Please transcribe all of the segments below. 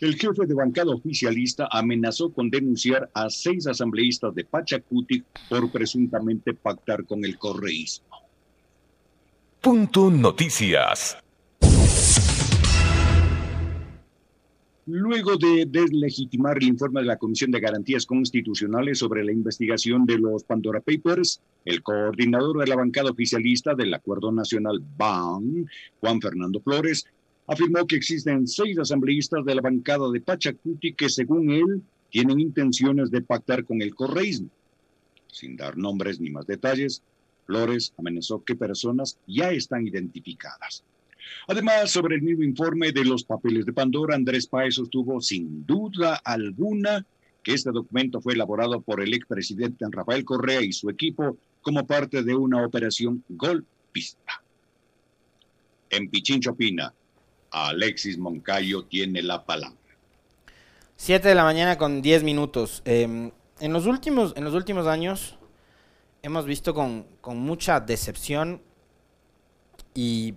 El jefe de bancada oficialista amenazó con denunciar a seis asambleístas de Pachacuti por presuntamente pactar con el correísmo. Punto Noticias. Luego de deslegitimar el informe de la Comisión de Garantías Constitucionales sobre la investigación de los Pandora Papers, el coordinador de la bancada oficialista del Acuerdo Nacional BAN, Juan Fernando Flores, afirmó que existen seis asambleístas de la bancada de Pachacuti que, según él, tienen intenciones de pactar con el correísmo. Sin dar nombres ni más detalles, Flores amenazó que personas ya están identificadas. Además, sobre el mismo informe de los papeles de Pandora, Andrés Páez sostuvo sin duda alguna que este documento fue elaborado por el expresidente Rafael Correa y su equipo como parte de una operación golpista. En Pichincho Pina, Alexis Moncayo tiene la palabra. Siete de la mañana con diez minutos. Em, en, los últimos, en los últimos años hemos visto con, mucha decepción y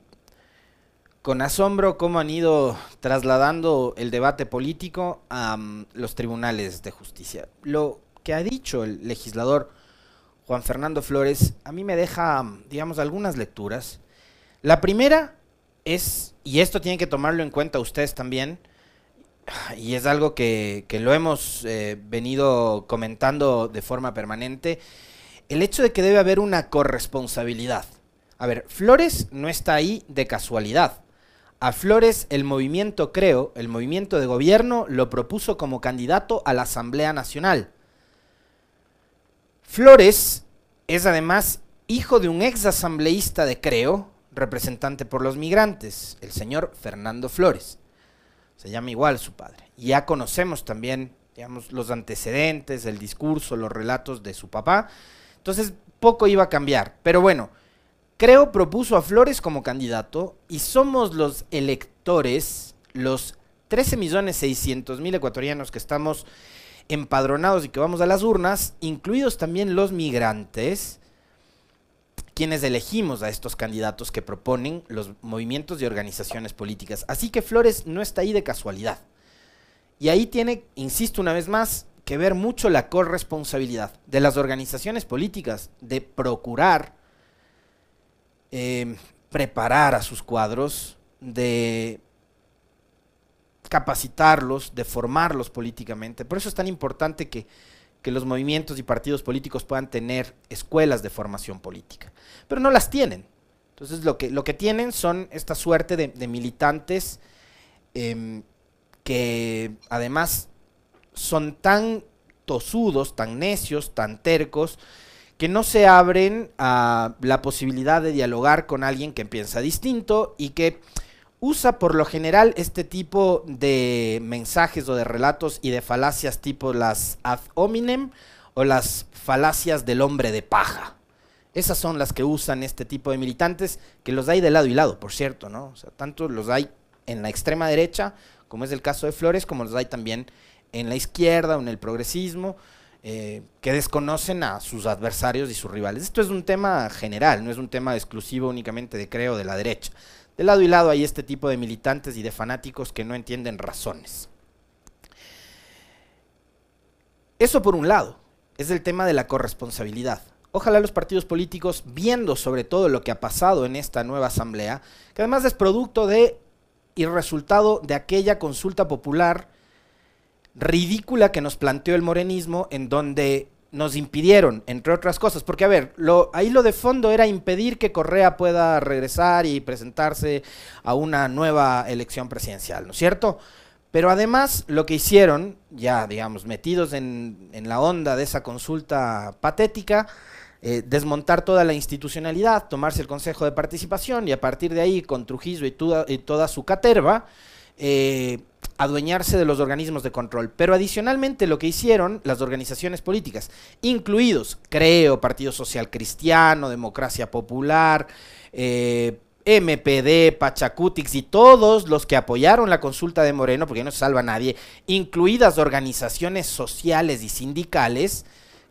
con asombro cómo han ido trasladando el debate político a mm, los tribunales de justicia. Lo que ha dicho el legislador Juan Fernando Flores a mí me deja, digamos, algunas lecturas. La primera es, y esto tienen que tomarlo en cuenta ustedes también, y es algo que, lo hemos eh, venido comentando de forma permanente, el hecho de que debe haber una corresponsabilidad. A ver, Flores no está ahí de casualidad. A Flores el movimiento Creo, el movimiento de gobierno, lo propuso como candidato a la Asamblea Nacional. Flores es además hijo de un ex asambleísta de Creo, representante por los migrantes, el señor Fernando Flores. Se llama igual su padre. Y ya conocemos también, digamos, los antecedentes, el discurso, los relatos de su papá. Entonces, poco iba a cambiar. Pero bueno, Creo propuso a Flores como candidato y somos los electores, los 13.600.000 ecuatorianos que estamos empadronados y que vamos a las urnas, incluidos también los migrantes, quienes elegimos a estos candidatos que proponen los movimientos y organizaciones políticas. Así que Flores no está ahí de casualidad. Y ahí tiene, insisto una vez más, que ver mucho la corresponsabilidad de las organizaciones políticas de procurar Em, preparar a sus cuadros, de capacitarlos, de formarlos políticamente. Por eso es tan importante que, los movimientos y partidos políticos puedan tener escuelas de formación política. Pero no las tienen. Entonces lo que, lo que tienen son esta suerte de, militantes em, que además son tan tosudos, tan necios, tan tercos, que no se abren a la posibilidad de dialogar con alguien que piensa distinto y que usa por lo general este tipo de mensajes o de relatos y de falacias tipo las ad hominem o las falacias del hombre de paja. Esas son las que usan este tipo de militantes, que los hay de lado y lado, por cierto, ¿no? Tanto los hay en la extrema derecha, como es el caso de Flores, como los hay también en la izquierda o en el progresismo. Eh, que desconocen a sus adversarios y sus rivales. Esto es un tema general, no es un tema exclusivo únicamente de creo de la derecha. De lado y lado hay este tipo de militantes y de fanáticos que no entienden razones. Eso por un lado, es el tema de la corresponsabilidad. Ojalá los partidos políticos, viendo sobre todo lo que ha pasado en esta nueva asamblea, que además es producto de y resultado de aquella consulta popular ridícula que nos planteó el morenismo en donde nos impidieron, entre otras cosas, porque a ver, lo, ahí lo de fondo era impedir que Correa pueda regresar y presentarse a una nueva elección presidencial, ¿no es cierto? Pero además lo que hicieron, ya digamos, metidos en, la onda de esa consulta patética, eh, desmontar toda la institucionalidad, tomarse el Consejo de Participación y a partir de ahí, con Trujillo y, y toda su caterva, eh, adueñarse de los organismos de control. Pero adicionalmente lo que hicieron las organizaciones políticas, incluidos, creo, Partido Social Cristiano, Democracia Popular, eh, MPD, Pachacutix y todos los que apoyaron la consulta de Moreno, porque no se salva a nadie, incluidas organizaciones sociales y sindicales,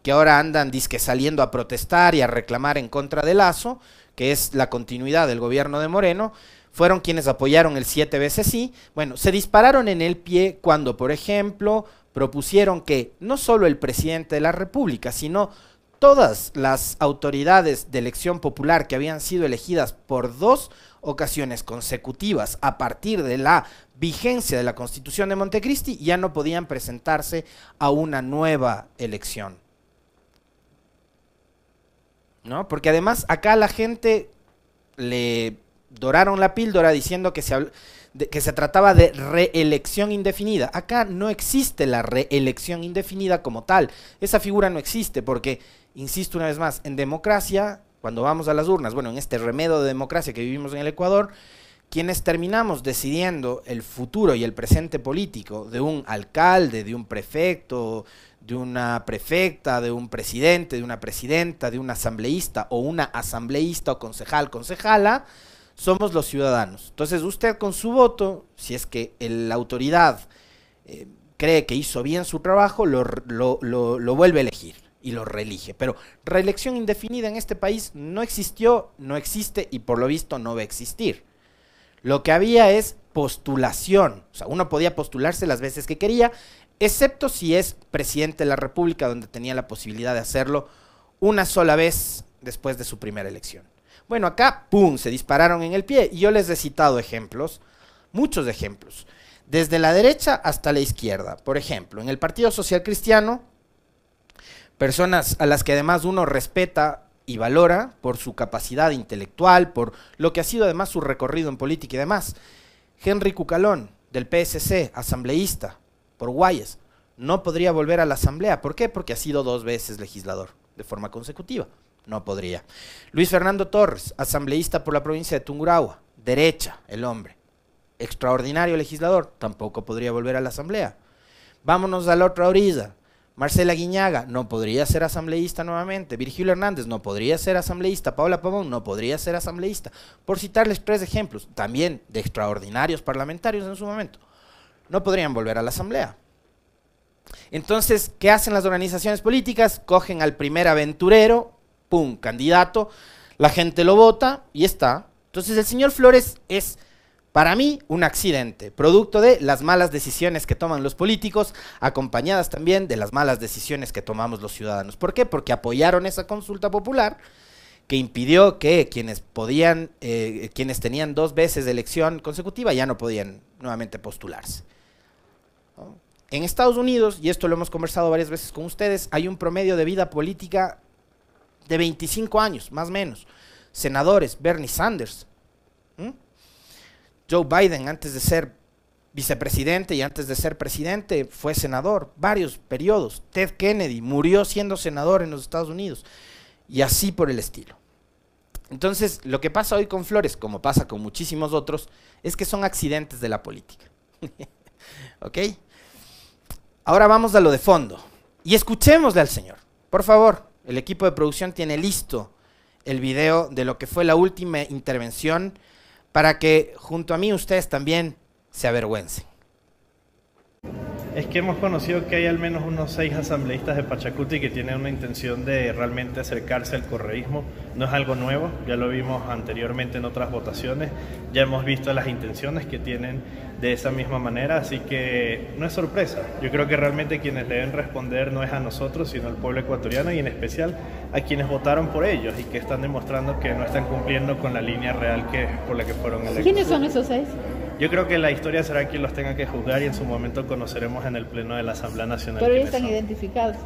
que ahora andan disque saliendo a protestar y a reclamar en contra de Lazo, que es la continuidad del gobierno de Moreno, fueron quienes apoyaron el siete veces sí. Bueno, se dispararon en el pie cuando, por ejemplo, propusieron que no solo el presidente de la República, sino todas las autoridades de elección popular que habían sido elegidas por dos ocasiones consecutivas a partir de la vigencia de la Constitución de Montecristi ya no podían presentarse a una nueva elección. ¿No? Porque además acá la gente le doraron la píldora diciendo que se, que se trataba de reelección indefinida. Acá no existe la reelección indefinida como tal. Esa figura no existe porque, insisto una vez más, en democracia, cuando vamos a las urnas, bueno, en este remedio de democracia que vivimos en el Ecuador, quienes terminamos decidiendo el futuro y el presente político de un alcalde, de un prefecto, de una prefecta, de un presidente, de una presidenta, de un asambleísta o una asambleísta o concejal, concejala, somos los ciudadanos. Entonces usted con su voto, si es que la autoridad eh, cree que hizo bien su trabajo, lo, lo vuelve a elegir y lo reelige. Pero reelección indefinida en este país no existió, no existe y por lo visto no va a existir. Lo que había es postulación. O sea, uno podía postularse las veces que quería, excepto si es presidente de la República, donde tenía la posibilidad de hacerlo una sola vez después de su primera elección. Bueno, acá, ¡pum!, se dispararon en el pie. Y yo les he citado ejemplos, muchos ejemplos, desde la derecha hasta la izquierda. Por ejemplo, en el Partido Social Cristiano, personas a las que además uno respeta y valora por su capacidad intelectual, por lo que ha sido además su recorrido en política y demás. Henry Cucalón, del PSC, asambleísta, por Guayas, no podría volver a la asamblea. ¿Por qué? Porque ha sido dos veces legislador, de forma consecutiva. No podría. Luis Fernando Torres, asambleísta por la provincia de Tungurahua, derecha, el hombre. Extraordinario legislador, tampoco podría volver a la asamblea. Vámonos a la otra orilla, Marcela Guiñaga no podría ser asambleísta nuevamente. Virgilio Hernández no podría ser asambleísta. Paula Pavón no podría ser asambleísta. Por citarles tres ejemplos, también de extraordinarios parlamentarios en su momento. No podrían volver a la asamblea. Entonces, ¿qué hacen las organizaciones políticas? Cogen al primer aventurero, pum, candidato, la gente lo vota y está. Entonces el señor Flores es para mí, un accidente, producto de las malas decisiones que toman los políticos, acompañadas también de las malas decisiones que tomamos los ciudadanos. ¿Por qué? Porque apoyaron esa consulta popular que impidió que quienes podían, eh, quienes tenían dos veces de elección consecutiva ya no podían nuevamente postularse. En Estados Unidos, y esto lo hemos conversado varias veces con ustedes, hay un promedio de vida política de 25 años, más o menos. Senadores, Bernie Sanders, Joe Biden, antes de ser vicepresidente y antes de ser presidente, fue senador, varios periodos. Ted Kennedy murió siendo senador en los Estados Unidos. Y así por el estilo. Entonces, lo que pasa hoy con Flores, como pasa con muchísimos otros, es que son accidentes de la política. ¿Ok? Ahora vamos a lo de fondo. Y escuchémosle al señor. Por favor, el equipo de producción tiene listo el video de lo que fue la última intervención para que junto a mí ustedes también se avergüencen. Es que hemos conocido que hay al menos unos seis asambleístas de Pachacuti que tienen una intención de realmente acercarse al correísmo. No es algo nuevo, ya lo vimos anteriormente en otras votaciones, ya hemos visto las intenciones que tienen de esa misma manera, así que no es sorpresa. Yo creo que realmente quienes deben responder no es a nosotros, sino al pueblo ecuatoriano y en especial a quienes votaron por ellos y que están demostrando que no están cumpliendo con la línea real que, por la que fueron electos. ¿Quiénes son esos seis? Yo creo que la historia será quien los tenga que juzgar y en su momento conoceremos en el Pleno de la Asamblea Nacional. Pero ellos están identificados.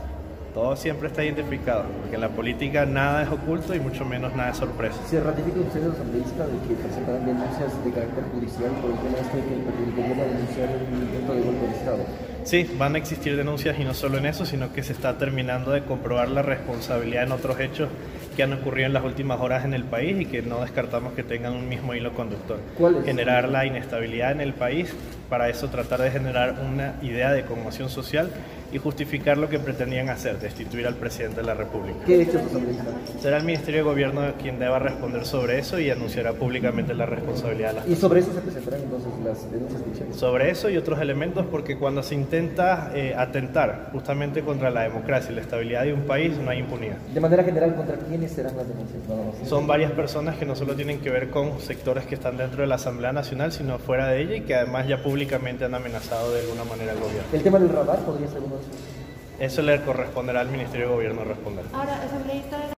Todo siempre está identificado, porque en la política nada es oculto y mucho menos nada es sorpresa. ¿Se ratifica usted asambleísta de que presentarán denuncias de carácter judicial por el tema este de que el gobierno denunciar un intento de golpe de Estado? Sí, van a existir denuncias y no solo en eso, sino que se está terminando de comprobar la responsabilidad en otros hechos que han ocurrido en las últimas horas en el país y que no descartamos que tengan un mismo hilo conductor. Generar la inestabilidad en el país, para eso tratar de generar una idea de conmoción social y justificar lo que pretendían hacer, destituir al presidente de la República. ¿Qué hechos Será el Ministerio de Gobierno quien deba responder sobre eso y anunciará públicamente la responsabilidad de las ¿Y sobre eso se presentarán entonces las denuncias judiciales? Sobre eso y otros elementos, porque cuando se intenta eh, atentar justamente contra la democracia y la estabilidad de un país, no hay impunidad. De manera general, ¿contra quiénes serán las denuncias? Son varias personas que no solo tienen que ver con sectores que están dentro de la Asamblea Nacional, sino fuera de ella y que además ya públicamente han amenazado de alguna manera al gobierno. ¿El tema del radar podría ser uno de? Eso le corresponderá al Ministerio de Gobierno responder. Ahora, asambleísta de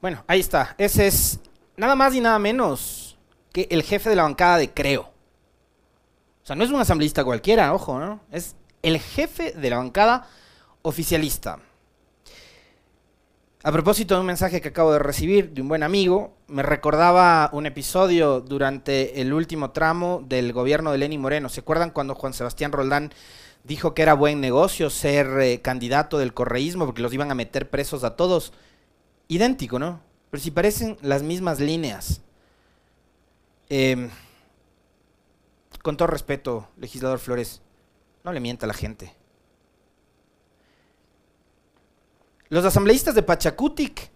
Bueno, ahí está. Ese es nada más y nada menos que el jefe de la bancada de Creo. O sea, no es un asambleísta cualquiera, ojo, ¿no? Es el jefe de la bancada oficialista. A propósito de un mensaje que acabo de recibir de un buen amigo, me recordaba un episodio durante el último tramo del gobierno de Lenín Moreno. ¿Se acuerdan cuando Juan Sebastián Roldán dijo que era buen negocio ser eh, candidato del correísmo porque los iban a meter presos a todos? Idéntico, ¿no? Pero si parecen las mismas líneas. Em, con todo respeto, legislador Flores, no le mienta a la gente. Los asambleístas de Pachacutic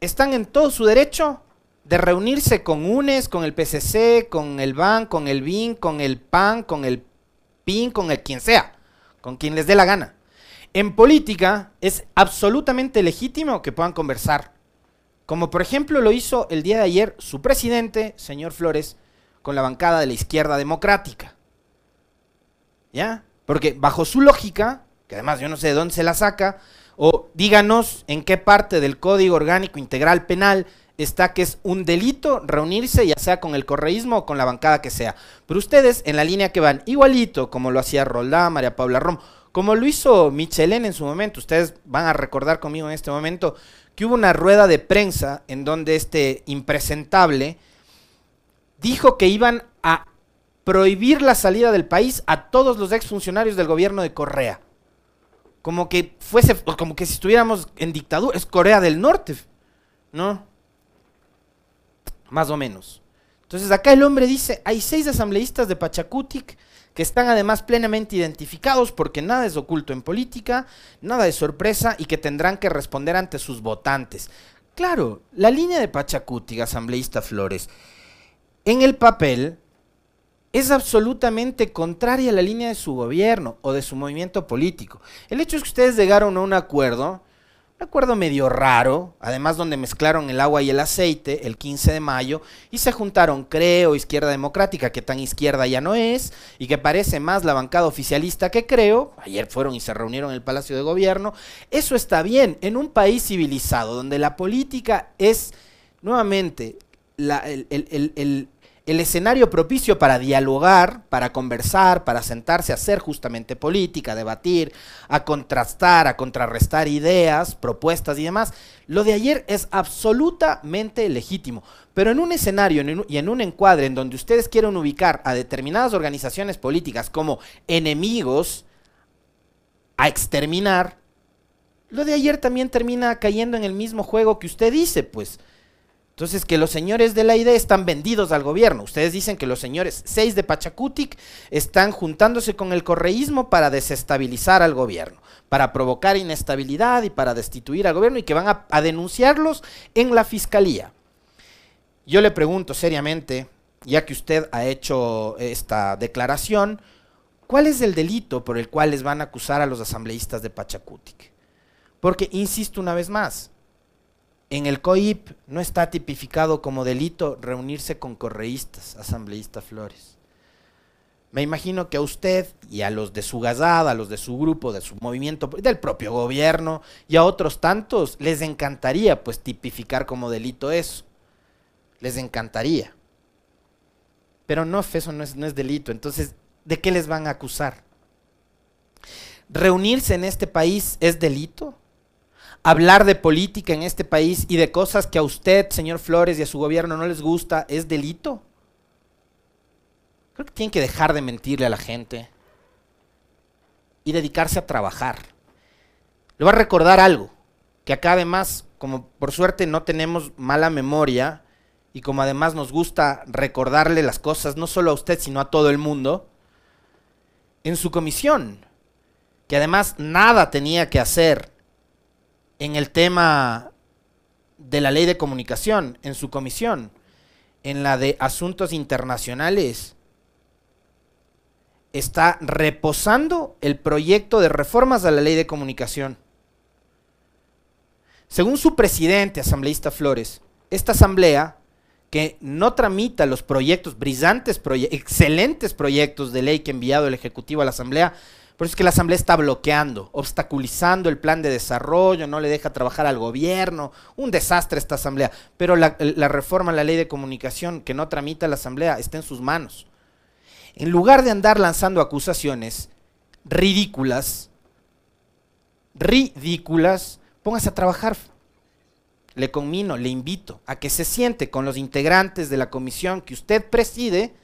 están en todo su derecho de reunirse con UNES, con el PCC, con el BAN, con el BIN, con el PAN, con el PIN, con el quien sea, con quien les dé la gana. En política es absolutamente legítimo que puedan conversar, como por ejemplo lo hizo el día de ayer su presidente, señor Flores, con la bancada de la izquierda democrática. ¿Ya? Porque bajo su lógica, que además yo no sé de dónde se la saca, o díganos en qué parte del Código Orgánico Integral Penal está que es un delito reunirse, ya sea con el correísmo o con la bancada que sea. Pero ustedes, en la línea que van, igualito como lo hacía Roldán, María Paula Rom, como lo hizo Michelén en su momento, ustedes van a recordar conmigo en este momento que hubo una rueda de prensa en donde este impresentable dijo que iban a prohibir la salida del país a todos los exfuncionarios del gobierno de Correa. Como que fuese, como que si estuviéramos en dictadura, es Corea del Norte, ¿no? Más o menos. Entonces acá el hombre dice, hay seis asambleístas de Pachacutic que están además plenamente identificados porque nada es oculto en política, nada es sorpresa y que tendrán que responder ante sus votantes. Claro, la línea de Pachacutic, asambleísta Flores, en el papel es absolutamente contraria a la línea de su gobierno o de su movimiento político. El hecho es que ustedes llegaron a un acuerdo, un acuerdo medio raro, además donde mezclaron el agua y el aceite el 15 de mayo y se juntaron Creo, Izquierda Democrática, que tan izquierda ya no es, y que parece más la bancada oficialista que Creo. Ayer fueron y se reunieron en el Palacio de Gobierno. Eso está bien en un país civilizado donde la política es nuevamente el, el, el, el escenario propicio para dialogar, para conversar, para sentarse a hacer justamente política, a debatir, a contrastar, a contrarrestar ideas, propuestas y demás. Lo de ayer es absolutamente legítimo, pero en un escenario y en un encuadre en donde ustedes quieren ubicar a determinadas organizaciones políticas como enemigos a exterminar, lo de ayer también termina cayendo en el mismo juego que usted dice, pues entonces, que los señores de la ID están vendidos al gobierno. Ustedes dicen que los señores 6 de Pachacutic están juntándose con el correísmo para desestabilizar al gobierno, para provocar inestabilidad y para destituir al gobierno y que van a, a denunciarlos en la fiscalía. Yo le pregunto seriamente, ya que usted ha hecho esta declaración, ¿cuál es el delito por el cual les van a acusar a los asambleístas de Pachacutic? Porque, insisto una vez más, en el COIP no está tipificado como delito reunirse con correístas, asambleísta Flores. Me imagino que a usted y a los de su gazada, a los de su grupo, de su movimiento, del propio gobierno y a otros tantos, les encantaría pues tipificar como delito eso. Les encantaría. Pero no, eso no es, no es delito. Entonces, ¿de qué les van a acusar? ¿Reunirse en este país es delito? Hablar de política en este país y de cosas que a usted, señor Flores, y a su gobierno no les gusta, es delito? Creo que tienen que dejar de mentirle a la gente y dedicarse a trabajar. Le voy a recordar algo, que acá además, como por suerte no tenemos mala memoria, y como además nos gusta recordarle las cosas no solo a usted, sino a todo el mundo, en su comisión, que además nada tenía que hacer en el tema de la ley de comunicación, en su comisión, en la de asuntos internacionales, está reposando el proyecto de reformas a la ley de comunicación. Según su presidente, asambleísta Flores, esta asamblea que no tramita los proyectos, brillantes, excelentes proyectos de ley que ha enviado el Ejecutivo a la Asamblea, por eso es que la Asamblea está bloqueando, obstaculizando el plan de desarrollo, no le deja trabajar al gobierno, un desastre esta Asamblea. Pero la, reforma a la ley de comunicación que no tramita la Asamblea está en sus manos. En lugar de andar lanzando acusaciones ridículas, ridículas, póngase a trabajar le conmino, le invito a que se siente con los integrantes de la comisión que usted preside,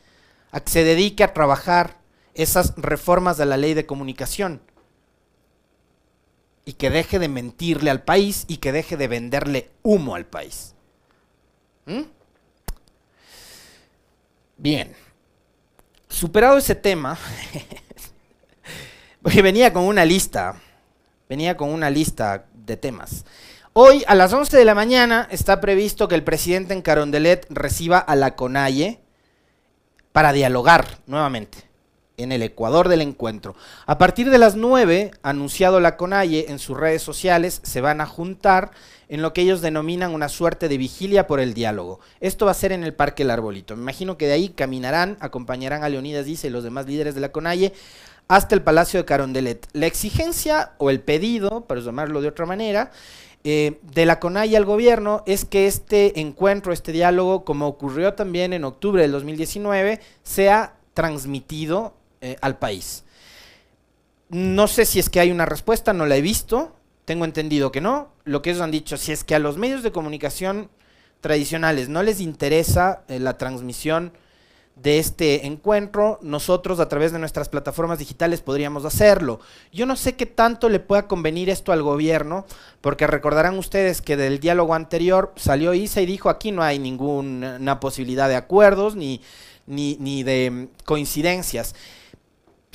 a que se dedique a trabajar esas reformas de la ley de comunicación y que deje de mentirle al país y que deje de venderle humo al país. ¿Mm? Bien, superado ese tema, porque venía con una lista, venía con una lista de temas. Hoy a las 11 de la mañana está previsto que el presidente en Carondelet reciba a la CONAIE para dialogar nuevamente en el Ecuador del encuentro. A partir de las 9, anunciado la CONAIE en sus redes sociales, se van a juntar en lo que ellos denominan una suerte de vigilia por el diálogo. Esto va a ser en el Parque El Arbolito. Me imagino que de ahí caminarán, acompañarán a Leonidas Dice y los demás líderes de la CONAIE hasta el Palacio de Carondelet. La exigencia o el pedido, para llamarlo de otra manera, eh, de la CONAI al gobierno es que este encuentro, este diálogo, como ocurrió también en octubre del 2019, sea transmitido eh, al país. No sé si es que hay una respuesta, no la he visto, tengo entendido que no. Lo que ellos han dicho, si es que a los medios de comunicación tradicionales no les interesa eh, la transmisión de este encuentro, nosotros a través de nuestras plataformas digitales podríamos hacerlo. Yo no sé qué tanto le pueda convenir esto al gobierno, porque recordarán ustedes que del diálogo anterior salió ISA y dijo aquí no hay ninguna posibilidad de acuerdos ni, ni, ni de mm, coincidencias.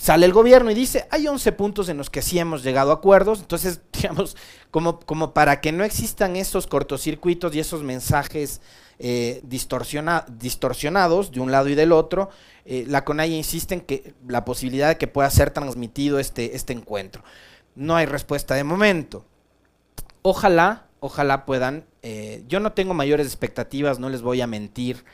Sale el gobierno y dice, hay 11 puntos en los que sí hemos llegado a acuerdos, entonces, digamos, como, como para que no existan esos cortocircuitos y esos mensajes eh, distorsionados de un lado y del otro, eh, la CONAI insiste en que la posibilidad de que pueda ser transmitido este, este encuentro. No hay respuesta de momento. Ojalá, ojalá puedan. Eh, yo no tengo mayores expectativas, no les voy a mentir.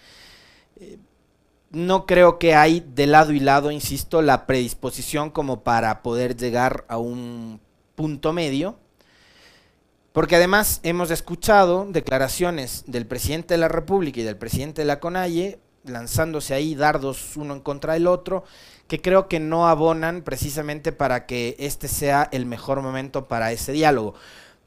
No creo que hay de lado y lado, insisto, la predisposición como para poder llegar a un punto medio. Porque además hemos escuchado declaraciones del presidente de la República y del presidente de la CONAIE lanzándose ahí dardos uno en contra del otro, que creo que no abonan precisamente para que este sea el mejor momento para ese diálogo.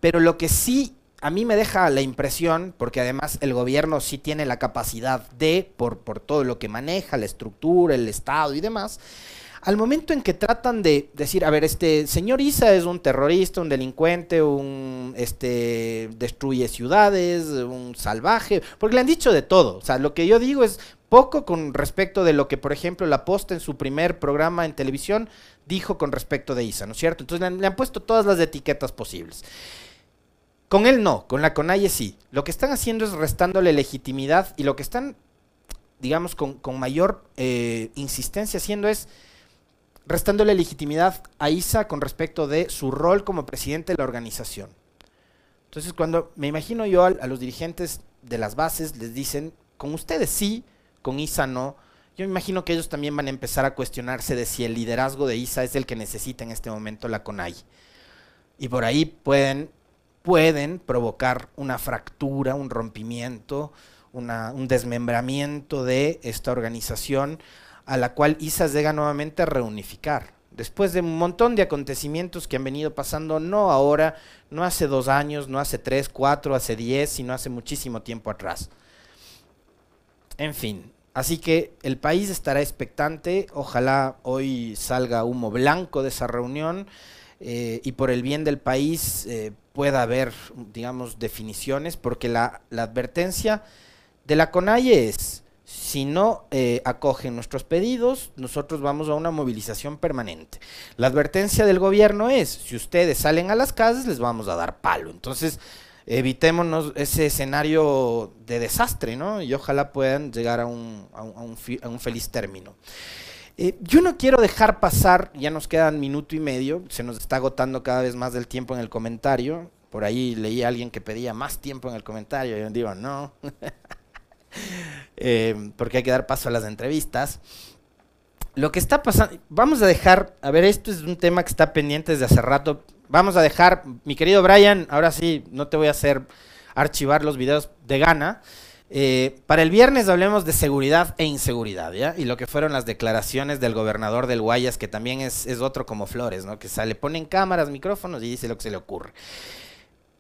Pero lo que sí a mí me deja la impresión, porque además el gobierno sí tiene la capacidad de, por, todo lo que maneja, la estructura, el Estado y demás, al momento en que tratan de decir, a ver, este señor Isa es un terrorista, un delincuente, un este destruye ciudades, un salvaje, porque le han dicho de todo. O sea, lo que yo digo es poco con respecto de lo que, por ejemplo, la Posta en su primer programa en televisión dijo con respecto de Isa, ¿no es cierto? Entonces le han puesto todas las etiquetas posibles. Con él no, con la CONAIE sí. Lo que están haciendo es restándole legitimidad y lo que están, digamos, con, mayor eh, insistencia haciendo es restándole legitimidad a Isa con respecto de su rol como presidente de la organización. Entonces, cuando me imagino yo a, los dirigentes de las bases les dicen, con ustedes sí, con Isa no, yo me imagino que ellos también van a empezar a cuestionarse de si el liderazgo de Isa es el que necesita en este momento la CONAI. Y por ahí pueden, pueden provocar una fractura, un rompimiento, un desmembramiento de esta organización a la cual ISA llega nuevamente a reunificar. Después de un montón de acontecimientos que han venido pasando, no ahora, no hace dos años, no hace tres, cuatro, hace diez, sino hace muchísimo tiempo atrás. En fin, así que el país estará expectante, ojalá hoy salga humo blanco de esa reunión eh, y por el bien del país eh, pueda haber, digamos, definiciones, porque la, advertencia de la CONAIE es si no eh, acogen nuestros pedidos, nosotros vamos a una movilización permanente. La advertencia del gobierno es, si ustedes salen a las casas, les vamos a dar palo. Entonces, evitémonos ese escenario de desastre, ¿no? Y ojalá puedan llegar a un, feliz término. Eh, yo no quiero dejar pasar, ya nos quedan minuto y medio, se nos está agotando cada vez más del tiempo en el comentario. Por ahí leí a alguien que pedía más tiempo en el comentario, y yo digo, no, eh, porque hay que dar paso a las entrevistas. Lo que está pasando, vamos a dejar, a ver, esto es un tema que está pendiente desde hace rato. Vamos a dejar, mi querido Brian, ahora sí, no te voy a hacer archivar los videos de gana. Eh, para el viernes hablemos de seguridad e inseguridad, ¿ya? Y lo que fueron las declaraciones del gobernador del Guayas, que también es, es otro como Flores, ¿no? Que sale, ponen cámaras, micrófonos y dice lo que se le ocurre.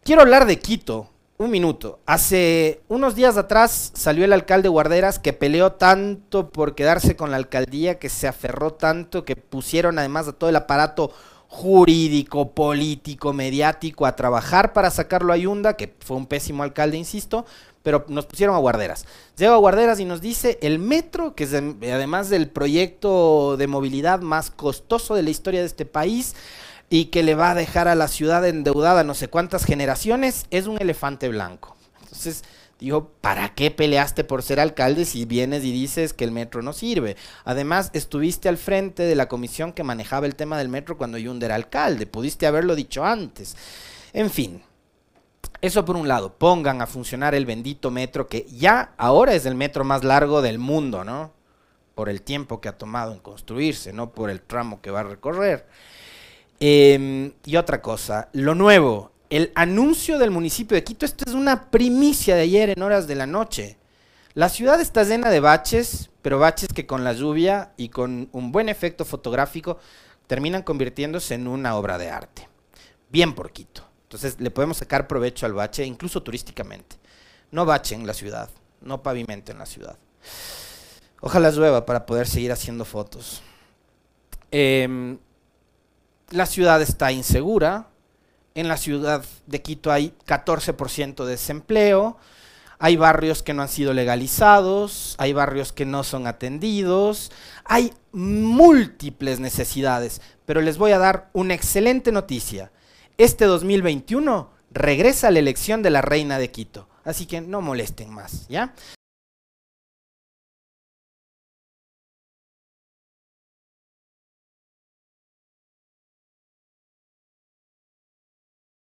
Quiero hablar de Quito, un minuto. Hace unos días atrás salió el alcalde Guarderas que peleó tanto por quedarse con la alcaldía, que se aferró tanto, que pusieron además a todo el aparato jurídico, político, mediático a trabajar para sacarlo a Yunda, que fue un pésimo alcalde, insisto, pero nos pusieron a guarderas. Llega a guarderas y nos dice el metro, que es además del proyecto de movilidad más costoso de la historia de este país y que le va a dejar a la ciudad endeudada no sé cuántas generaciones, es un elefante blanco. Entonces, dijo, ¿para qué peleaste por ser alcalde si vienes y dices que el metro no sirve? Además, estuviste al frente de la comisión que manejaba el tema del metro cuando Yunda era alcalde, pudiste haberlo dicho antes. En fin, eso por un lado, pongan a funcionar el bendito metro que ya ahora es el metro más largo del mundo, ¿no? Por el tiempo que ha tomado en construirse, no por el tramo que va a recorrer. Em, y otra cosa, lo nuevo, el anuncio del municipio de Quito, esto es una primicia de ayer en horas de la noche. La ciudad está llena de baches, pero baches que con la lluvia y con un buen efecto fotográfico terminan convirtiéndose en una obra de arte. Bien por Quito. Entonces le podemos sacar provecho al bache, incluso turísticamente. No bachen la ciudad, no pavimenten la ciudad. Ojalá llueva para poder seguir haciendo fotos. Em, la ciudad está insegura. En la ciudad de Quito hay 14% de desempleo. Hay barrios que no han sido legalizados, hay barrios que no son atendidos, hay múltiples necesidades, pero les voy a dar una excelente noticia este 2021 regresa la elección de la reina de Quito. Así que no molesten más, ¿ya?